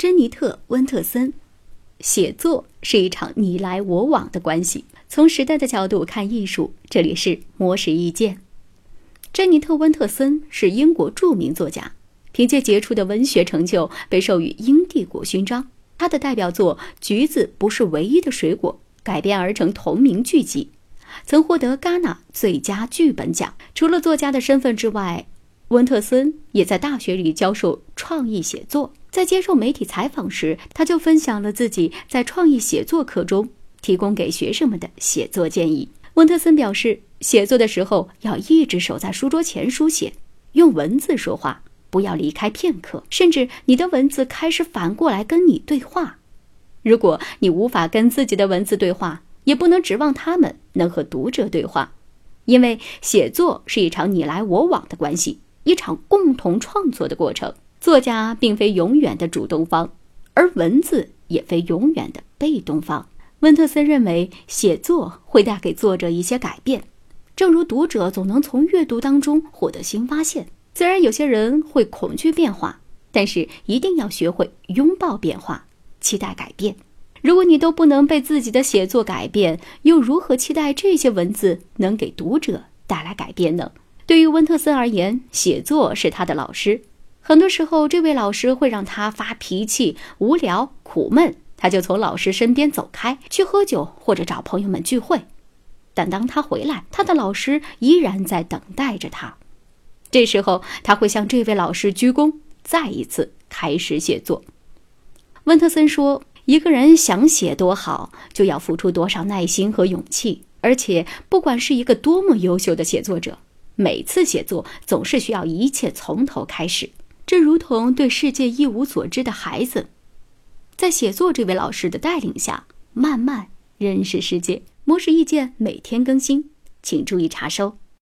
珍妮特·温特森，写作是一场你来我往的关系。从时代的角度看艺术，这里是魔石意见。珍妮特·温特森是英国著名作家，凭借杰出的文学成就被授予英帝国勋章。他的代表作《橘子不是唯一的水果》改编而成同名剧集，曾获得戛纳最佳剧本奖。除了作家的身份之外，温特森也在大学里教授创意写作。在接受媒体采访时，他就分享了自己在创意写作课中提供给学生们的写作建议。温特森表示，写作的时候要一直守在书桌前书写，用文字说话，不要离开片刻，甚至你的文字开始反过来跟你对话。如果你无法跟自己的文字对话，也不能指望他们能和读者对话，因为写作是一场你来我往的关系，一场共同创作的过程。作家并非永远的主动方，而文字也非永远的被动方。温特森认为，写作会带给作者一些改变，正如读者总能从阅读当中获得新发现。虽然有些人会恐惧变化，但是一定要学会拥抱变化，期待改变。如果你都不能被自己的写作改变，又如何期待这些文字能给读者带来改变呢？对于温特森而言，写作是他的老师。很多时候，这位老师会让他发脾气、无聊、苦闷，他就从老师身边走开，去喝酒或者找朋友们聚会。但当他回来，他的老师依然在等待着他。这时候，他会向这位老师鞠躬，再一次开始写作。温特森说：“一个人想写多好，就要付出多少耐心和勇气。而且，不管是一个多么优秀的写作者，每次写作总是需要一切从头开始。”这如同对世界一无所知的孩子，在写作这位老师的带领下，慢慢认识世界。模式意见每天更新，请注意查收。